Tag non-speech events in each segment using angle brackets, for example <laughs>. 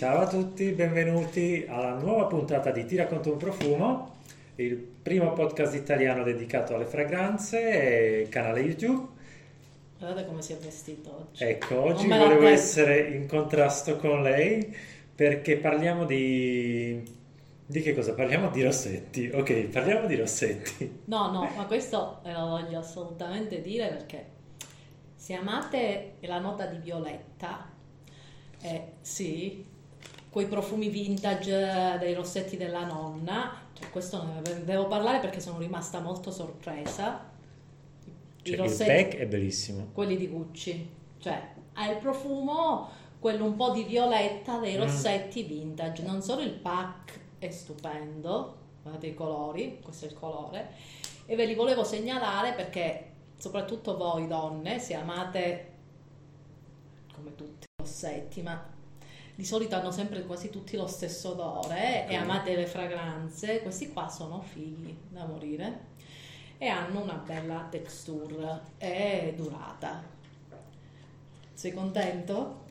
Ciao a tutti. Benvenuti alla nuova puntata di Tira contro un profumo, il primo podcast italiano dedicato alle fragranze, canale YouTube. Guardate come si è vestito oggi. Ecco, oggi Non volevo essere in contrasto con lei perché parliamo di... Di che cosa? Parliamo di rossetti. Ok, parliamo di rossetti. No, no, ma questo ve lo voglio assolutamente dire perché se amate la nota di violetta, eh, sì, quei profumi vintage dei rossetti della nonna, cioè questo ne devo parlare perché sono rimasta molto sorpresa. Cioè, il pack è bellissimo. quelli di Gucci, cioè ha il profumo, quello un po' di violetta dei Mm. rossetti vintage, non solo il pack è stupendo, guardate i colori, questo è il colore, e ve li volevo segnalare perché soprattutto voi donne, se amate come tutti i rossetti, ma di solito hanno sempre quasi tutti lo stesso odore e amate le fragranze, questi qua sono fighi da morire e hanno una bella texture e durata. Sei contento?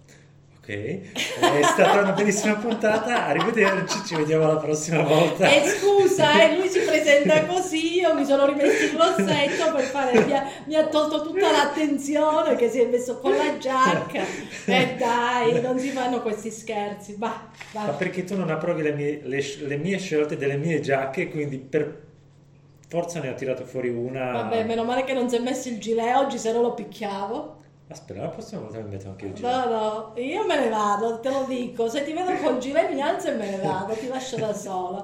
È stata una bellissima puntata. Arrivederci, ci vediamo la prossima volta. E scusa, eh, lui si presenta così, io mi sono rimesso il rossetto per fare, mi ha, mi ha tolto tutta l'attenzione che si è messo con la giacca. E dai, non si fanno questi scherzi, va, Ma va. perché tu non approvi le mie, le le mie scelte delle mie giacche, quindi per forza ne ho tirato fuori una. Vabbè, meno male che non si è messo il gilet oggi, se no lo picchiavo. Aspetta, la prossima volta mi metto anche il No, giro. no, io me ne vado, te lo dico. Se ti vedo col gilet mi alzo e me ne vado, ti lascio da sola.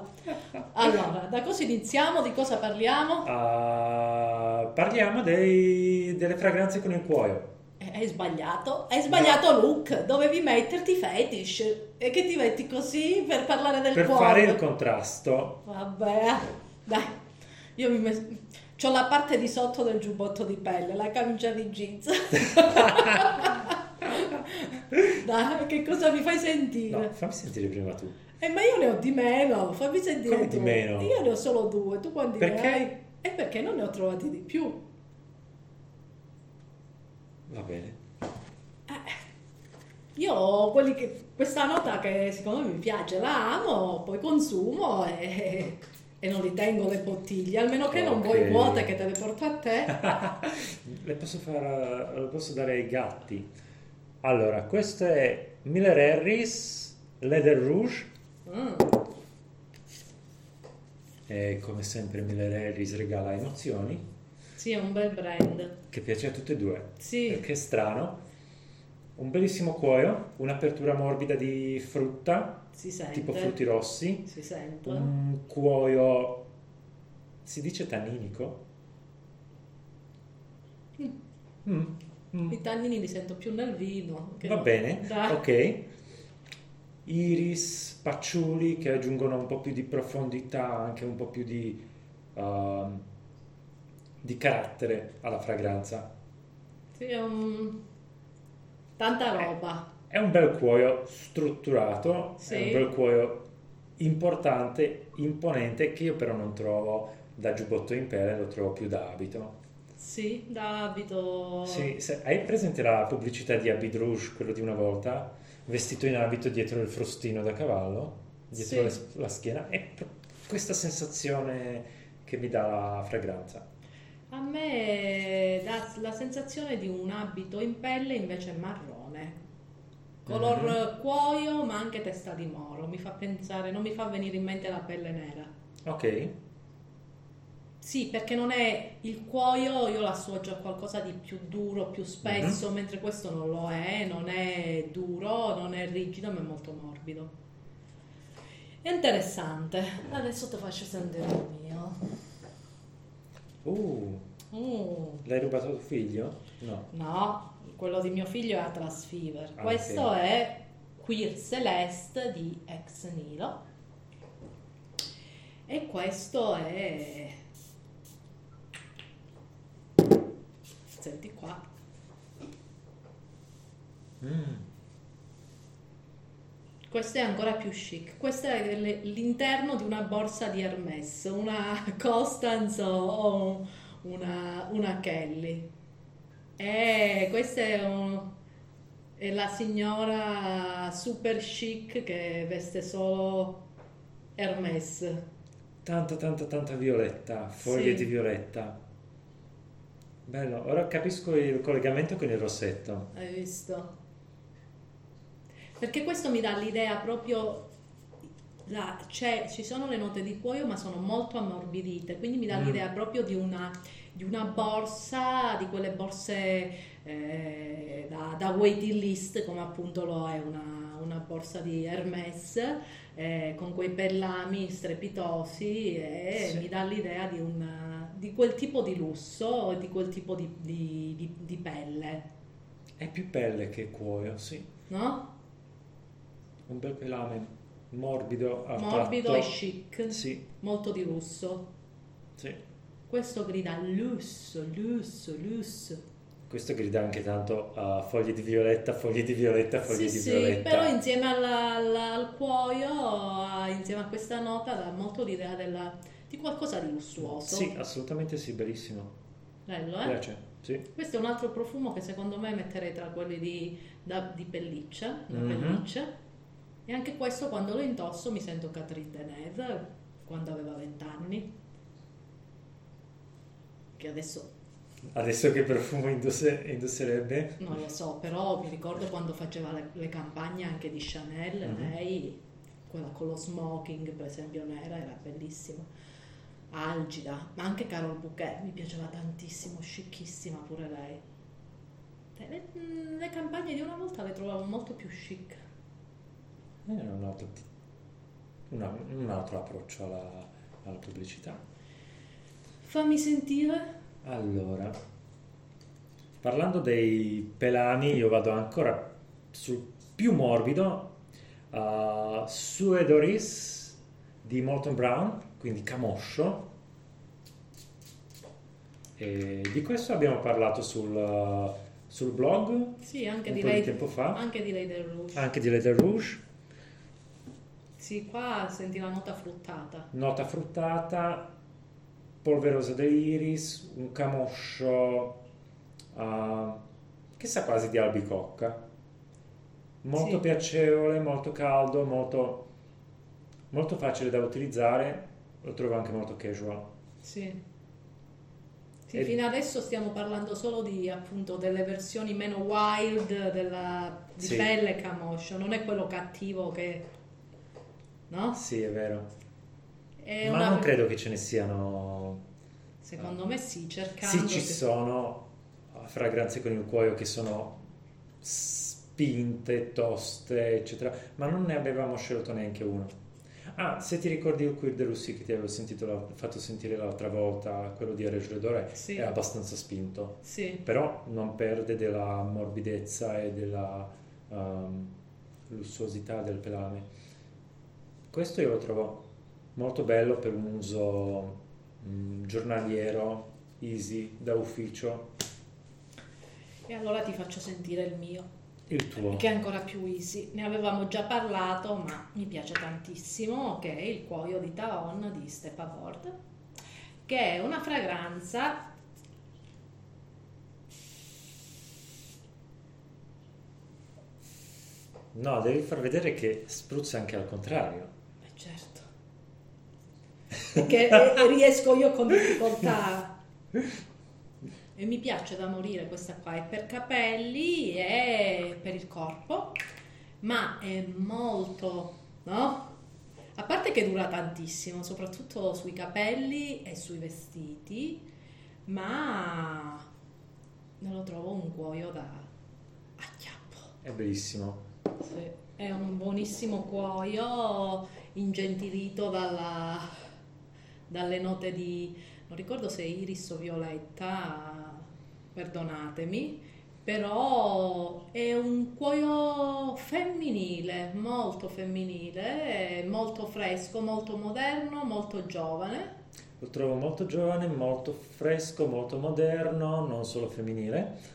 Allora, da cosa iniziamo? Di cosa parliamo? Ah, parliamo dei- delle fragranze con il cuoio. Eh, Hai sbagliato, hai sbagliato look, dovevi metterti fetish e che ti metti così per parlare del Per cuore. fare il contrasto. Vabbè, dai, io mi metto... C'ho la parte di sotto del giubbotto di pelle, la camicia di jeans. <laughs> dai, che cosa mi fai sentire? No, fammi sentire prima tu. Eh, ma io ne ho di meno, fammi sentire Come tu. di meno? Io ne ho solo due, tu quanti Perché? ne hai? E perché non ne ho trovati di più? Va bene. Io ho quelli che questa nota che siccome mi piace, la amo, poi consumo e, e non li tengo le bottiglie, almeno che non Ok. vuoi vuote che te le porto a te. <laughs> le posso fare, lo posso dare ai gatti. Allora, questo è Miller Harris Leather Rouge. Mm. E come sempre Miller Harris regala emozioni, Sì, è un bel brand. che piace a tutte e due. Sì, Perché è strano. Un bellissimo cuoio, un'apertura morbida di frutta, si sente. tipo frutti rossi. Si sente. Un cuoio, si dice tanninico? Mm. Mm, mm. I tannini li sento più nel vino. Va no. bene, Dai. ok. Iris, pacciuli che aggiungono un po' più di profondità, anche un po' più di, ehm, di carattere alla fragranza. Sì, un... Tanta roba. È un bel cuoio strutturato, Sì. è un bel cuoio importante, imponente, che io però non trovo da giubbotto in pelle, lo trovo più da abito. Sì, da abito... Sì, se- hai presente la pubblicità di Abid Rouge, quello di una volta, vestito in abito dietro il frustino da cavallo, dietro Sì. la schiena? È questa sensazione che mi dà la fragranza. A me dà la sensazione di un abito in pelle invece marrone, color Mhm. cuoio ma anche testa di moro, mi fa pensare, non mi fa venire in mente la pelle nera. Ok, Sì, perché non è il cuoio, io l'associo a qualcosa di più duro, più spesso, mentre questo non lo è, non è duro, non è rigido, ma è molto morbido. È interessante. Adesso ti faccio sentire il mio. uh, Mm. l'hai rubato tuo figlio? No. No, quello di mio figlio è Atlas Fever. Ah, Questo è Queer Celeste di Ex Nilo. E questo è... Senti qua. Mm. Questo è ancora più chic. Questo è l'interno di una borsa di Hermès, una <laughs> Constance o una, una Kelly. E questo è un, e la signora super chic che veste solo Hermes. Tanta, tanta, tanta violetta, foglie Sì. di violetta. Bello, ora capisco il collegamento con il rossetto. Hai visto? Perché questo mi dà l'idea proprio, la- c'è- ci sono le note di cuoio ma sono molto ammorbidite, quindi mi dà Mm. l'idea proprio di una, di una borsa, di quelle borse eh, da, da waiting list come appunto lo è una, una borsa di Hermes eh, con quei pellami strepitosi e Sì. mi dà l'idea di, un, di quel tipo di lusso e di quel tipo di- di- di- pelle. È più pelle che cuoio, sì. no? Un bel pelame morbido, Morbido e chic, Sì, molto di lusso. sì. Questo grida lusso, lusso, lusso. Questo grida anche tanto a foglie di violetta, foglie di violetta, foglie Sì, di sì, violetta. però insieme alla- alla- al cuoio, insieme a questa nota, dà molto l'idea della- di qualcosa di lussuoso. Sì, assolutamente sì, bellissimo. Bello, eh? piace, sì. Questo è un altro profumo che secondo me metterei tra quelli di, da- di pelliccia, Mhm. pelliccia. E anche questo quando lo indosso mi sento Catherine Deneuve, quando aveva 20 anni. Che adesso Adesso che profumo indosse- indosserebbe? Non lo so, però mi ricordo quando faceva le, le campagne anche di Chanel, Mhm. lei, quella con lo smoking per esempio nera, era bellissima. Algida, ma anche Carol Bouquet mi piaceva tantissimo, scicchissima pure lei. Le, mm, le campagne di una volta le trovavo molto più chic. Eh, un, altro, una- un altro approccio alla, alla pubblicità. Fammi sentire. Allora, parlando dei pelami, io vado ancora sul più morbido, uh, Sue Doris di Molton Brown, quindi camoscio. E di questo abbiamo parlato sul, sul blog Sì, anche un di po' di lei, tempo fa, anche di lei del Rouge. anche di Leather Rouge. Sì, qua senti la nota fruttata. nota fruttata, polverosa dell'iris, un camoscio uh, che sa quasi di albicocca. Molto Sì. piacevole, molto caldo, molto, molto facile da utilizzare, lo trovo anche molto casual. Sì. Sì, fino adesso stiamo parlando solo di appunto delle versioni meno wild della, di Sì. pelle camoscio, non è quello cattivo che no? Sì, è vero. È Ma una- non credo che ce ne siano... Secondo me sì, cercando Sì, ci se- sono uh, fragranze con il cuoio che sono spinte, toste, eccetera, ma non ne avevamo scelto neanche uno. Ah, se ti ricordi il Cuir de Russie che ti avevo sentito fatto sentire l'altra volta, quello di Arège Doré, Sì. è abbastanza spinto, Sì, però non perde della morbidezza e della um, lussuosità del pelame. Questo io lo trovo molto bello per un uso mm, giornaliero, easy, da ufficio. e allora ti faccio sentire il mio. Il tuo. che è ancora più easy. Ne avevamo già parlato, ma mi piace tantissimo, che è il cuoio di Taon di Stepa Ward, che è una fragranza No, devi far vedere che spruzza anche al contrario. Eh, certo. Che riesco io con difficoltà. E mi piace da morire questa qua, è per capelli e per il corpo, ma è molto, no? A parte che dura tantissimo, soprattutto sui capelli e sui vestiti, ma ne lo trovo un cuoio da acchiappo. È bellissimo. Sì, è un buonissimo cuoio ingentilito dalla- dalle note di, non ricordo se iris o violetta, perdonatemi, però è un cuoio femminile, molto femminile, molto fresco, molto moderno, molto giovane. Lo trovo molto giovane, molto fresco, molto moderno, non solo femminile.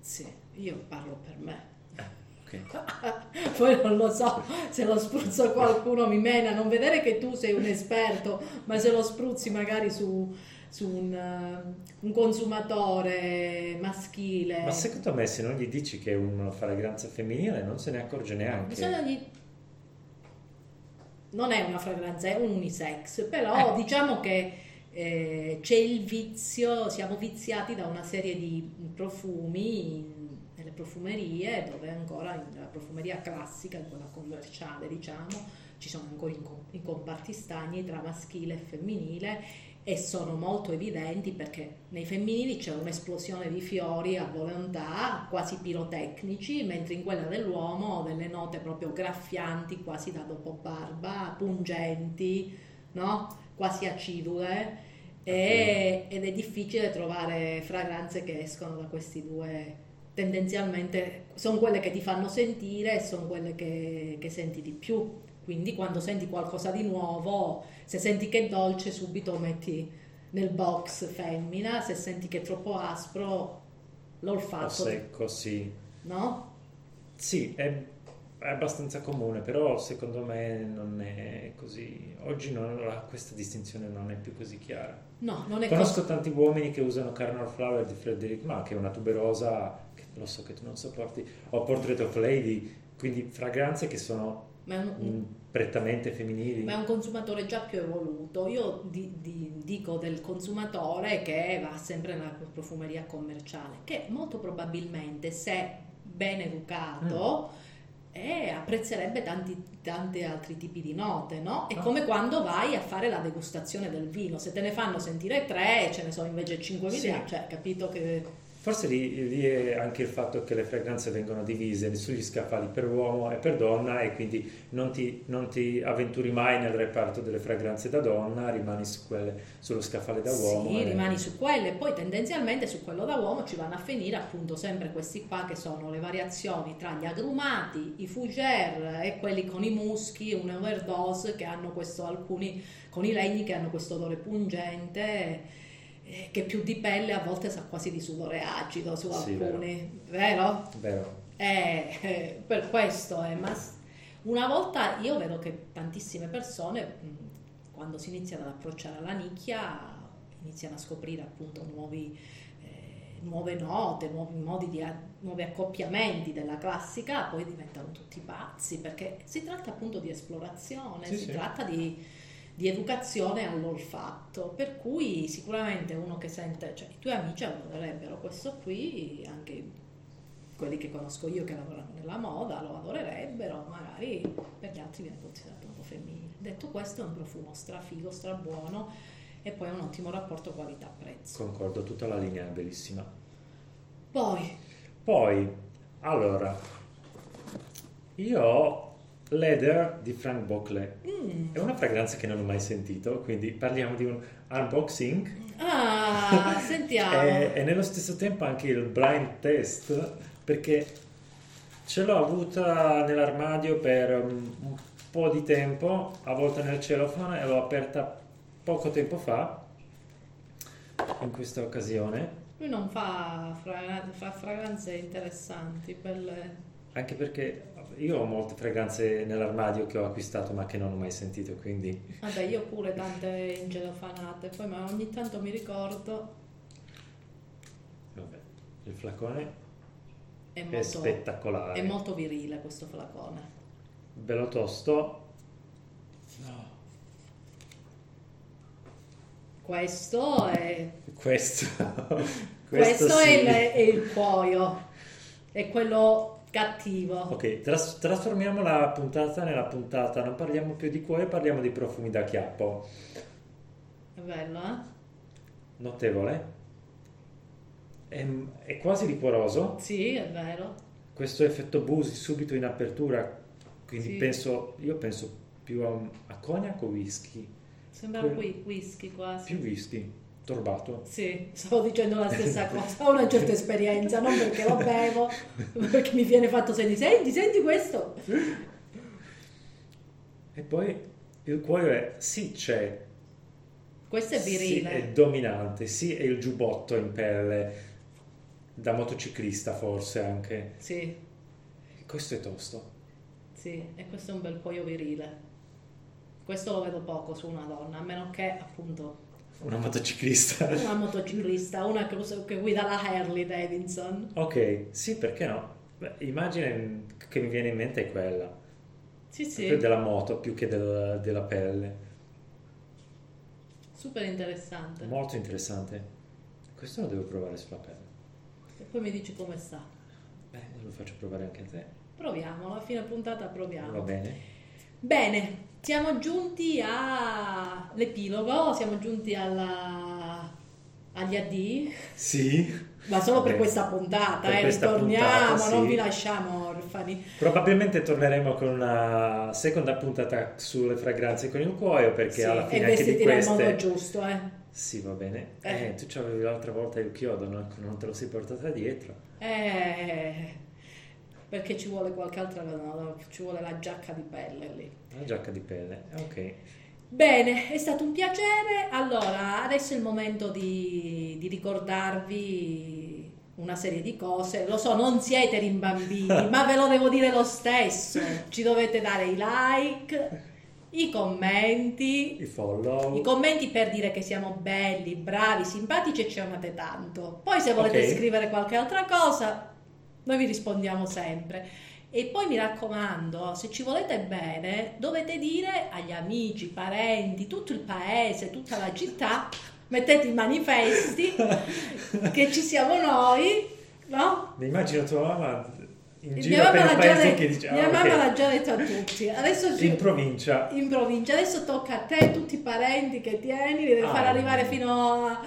Sì, io parlo per me. <laughs> Poi non lo so se lo spruzzo qualcuno mi mena, non vedere che tu sei un esperto, ma se lo spruzzi magari su, su un, eh, un consumatore maschile. Ma secondo me se non gli dici che è una fragranza femminile non se ne accorge neanche. Bisogna gli... Non è una fragranza, è un unisex, però eh. diciamo che eh, c'è il vizio, siamo viziati da una serie di profumi profumerie, dove ancora nella profumeria classica, in quella commerciale diciamo, ci sono ancora i comparti stagni tra maschile e femminile e sono molto evidenti perché nei femminili c'è un'esplosione di fiori a volontà, quasi pirotecnici, mentre in quella dell'uomo delle note proprio graffianti, quasi da dopo barba, pungenti, no? quasi acidule. E, ed è difficile trovare fragranze che escono da questi due tendenzialmente sono quelle che ti fanno sentire e sono quelle che, che senti di più quindi quando senti qualcosa di nuovo, se senti che è dolce, subito metti nel box femmina, se senti che è troppo aspro, l'olfatto. O secco, sì. No? Sì, è, è, abbastanza comune, però secondo me non è così. Oggi non, questa distinzione non è più così chiara. No, non è Conosco cos- tanti uomini che usano Carnal Flower di Frederick Ma, che è una tuberosa, lo so che tu non sopporti, o Portrait of Lady, quindi fragranze che sono un, prettamente femminili. Ma è un consumatore già più evoluto. Io di, di, dico del consumatore che va sempre nella profumeria commerciale, che molto probabilmente se ben educato mm. eh, apprezzerebbe tanti, tanti altri tipi di note, no? È ah. come quando vai a fare la degustazione del vino, se te ne fanno sentire tre e ce ne sono invece 5 sì. cioè capito che Forse lì, lì, è anche il fatto che le fragranze vengono divise sugli scaffali per uomo e per donna e quindi non ti, non ti avventuri mai nel reparto delle fragranze da donna, rimani su quelle, sullo scaffale da uomo. Sì, e... rimani su quelle e poi tendenzialmente su quello da uomo ci vanno a finire appunto sempre questi qua che sono le variazioni tra gli agrumati, i fougère e quelli con i muschi, un overdose che hanno questo, alcuni con i legni che hanno questo odore pungente eh, che più di pelle a volte sa quasi di sudore acido su alcuni, sì, vero? Vero. Eh, eh, per questo è, ma una volta io vedo che tantissime persone quando si iniziano ad approcciare alla nicchia iniziano a scoprire appunto nuovi, eh, nuove note, nuovi modi di nuovi accoppiamenti della classica, poi diventano tutti pazzi perché si tratta appunto di esplorazione, sì, si sì. tratta di di educazione all'olfatto, per cui sicuramente uno che sente, cioè i tuoi amici adorerebbero questo qui, anche quelli che conosco io che lavorano nella moda lo adorerebbero, magari per gli altri viene considerato un po' femminile. Detto questo è un profumo strafigo, strabuono e poi un ottimo rapporto qualità-prezzo. Concordo, tutta la linea è bellissima. Poi? Poi, allora, io Leather di Frank Boclet. Mm. È una fragranza che non ho mai sentito, quindi parliamo di un unboxing. Ah, <laughs> sentiamo. e, e, nello stesso tempo anche il blind test, perché ce l'ho avuta nell'armadio per un, un po' di tempo, avvolta nel cellophane e l'ho aperta poco tempo fa, in questa occasione. Lui non fa, fra, fa fragranze interessanti, belle anche perché io ho molte fragranze nell'armadio che ho acquistato ma che non ho mai sentito, quindi... Vabbè, io pure tante ingelofanate, poi ma ogni tanto mi ricordo... Vabbè, il flacone è, molto, è spettacolare. È molto virile questo flacone. Bello tosto. No. Questo è... Questo... questo, questo sì. è, il, è il cuoio. È quello Cattivo. Ok, tras- trasformiamo la puntata nella puntata, non parliamo più di cuore, parliamo di profumi da chiappo. È bello, eh? Notevole. È, è quasi liquoroso. Sì, è vero. Questo effetto busi subito in apertura, quindi sì. penso, io penso più a, a cognac o whisky. Sembra que- whisky quasi. Più whisky turbato. Sì, stavo dicendo la stessa <laughs> cosa, ho una certa esperienza, non perché lo bevo, <laughs> perché mi viene fatto senti, senti, senti questo. E poi il cuore è, sì c'è. Questo è virile. Sì, è dominante, sì è il giubbotto in pelle, da motociclista forse anche. Sì. Questo è tosto. Sì, e questo è un bel cuoio virile. Questo lo vedo poco su una donna, a meno che appunto <laughs> Una motociclista. Una motociclista, una che, guida la Harley Davidson. Ok, sì, perché no? Beh, immagine che mi viene in mente è quella, Sì, sì, della moto più che del- della pelle. super interessante. Molto interessante. Questo lo devo provare sulla pelle. E poi mi dici come sta. Beh, lo faccio provare anche a te. Proviamo, alla fine puntata proviamo. Va bene? Bene, siamo giunti all'epilogo, siamo giunti alla... agli addii, Sì. ma solo per Beh, questa puntata, per eh, questa ritorniamo, puntata, non sì. vi lasciamo orfani. Probabilmente torneremo con una seconda puntata sulle fragranze con il cuoio perché Sì, alla fine anche di vestiti nel modo queste... giusto, eh. Sì, va bene. Eh. Eh, tu c'avevi l'altra volta il chiodo, no? non te lo sei portata dietro. Eh, perché ci vuole qualche altra, no, ci vuole la giacca di pelle lì. La giacca di pelle, ok. Bene, è stato un piacere. Allora, adesso è il momento di, di ricordarvi una serie di cose. Lo so, non siete rimbambiti, <laughs> ma ve lo devo dire lo stesso. Ci dovete dare i like, i commenti. I follow. I commenti per dire che siamo belli, bravi, simpatici e ci amate tanto. Poi se volete Ok. scrivere qualche altra cosa, noi vi rispondiamo sempre. E poi mi raccomando, se ci volete bene, dovete dire agli amici, parenti, tutto il paese, tutta la città, mettete i manifesti <laughs> che ci siamo noi, no? Mi immagino tua mamma in Mia giro per il paese che dice... mia "Ah, ok." mamma l'ha già detto a tutti. Adesso ci- In provincia. in provincia. Adesso tocca a te, tutti i parenti che tieni, li devi Ah. far arrivare fino a-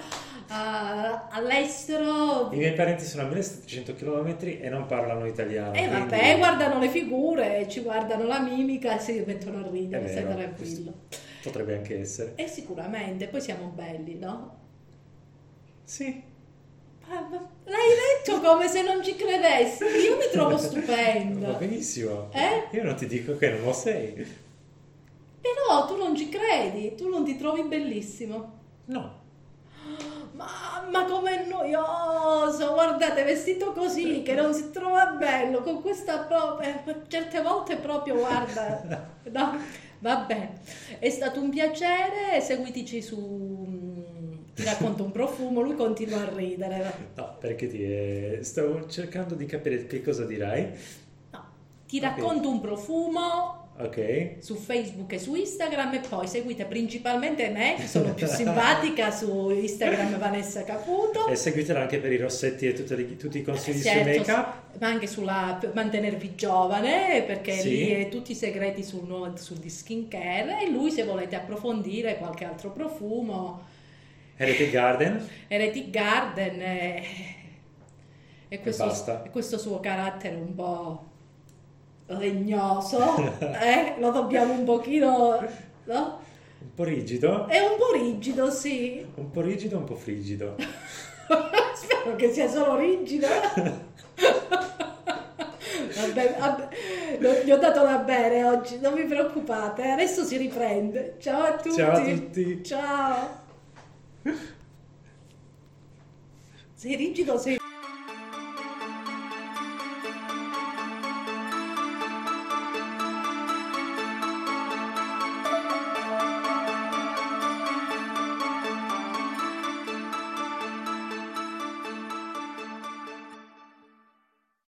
a- all'estero. I miei parenti sono a 1700 km e non parlano italiano. E quindi- vabbè, guardano le figure, ci guardano la mimica e si mettono a ridere, stai tranquillo. Potrebbe anche essere. E sicuramente, poi siamo belli, no? Sì. Ma- L'hai detto come se non ci credessi, io mi trovo <laughs> Va stupenda. benissimo. Eh? Io non ti dico che non lo sei. Però tu non ci credi, tu non ti trovi bellissimo. No. Mamma com'è noioso, guardate vestito così che non si trova bello, con questa proprio, certe volte proprio guarda, <laughs> no, vabbè, è stato un piacere, seguiteci su, ti racconto un profumo, lui continua a ridere, No, perché ti eh, stavo cercando di capire che cosa dirai. no, ti Ok. racconto un profumo Ok. su Facebook e su Instagram e poi seguite principalmente me, sono più simpatica su Instagram Vanessa Caputo. E seguitela anche per i rossetti e tutti, i- tutti i consigli Certo, sul make-up. ma anche sulla mantenervi giovane perché Sì. lì è tutti i segreti sul, sul di skincare e lui se volete approfondire qualche altro profumo Heretic Garden. Heretic Garden e, e questo, basta. e questo suo carattere un po' legnoso <laughs> eh, lo dobbiamo un pochino no? Un po' rigido. è un po' rigido sì Un po' rigido, un po' frigido. <laughs> Spero che sia solo rigido. <laughs> Vabbè, vabbè, gli ho dato da bere oggi, non vi preoccupate, adesso si riprende. Ciao a tutti. Ciao a tutti. Ciao. Sei rigido, sei...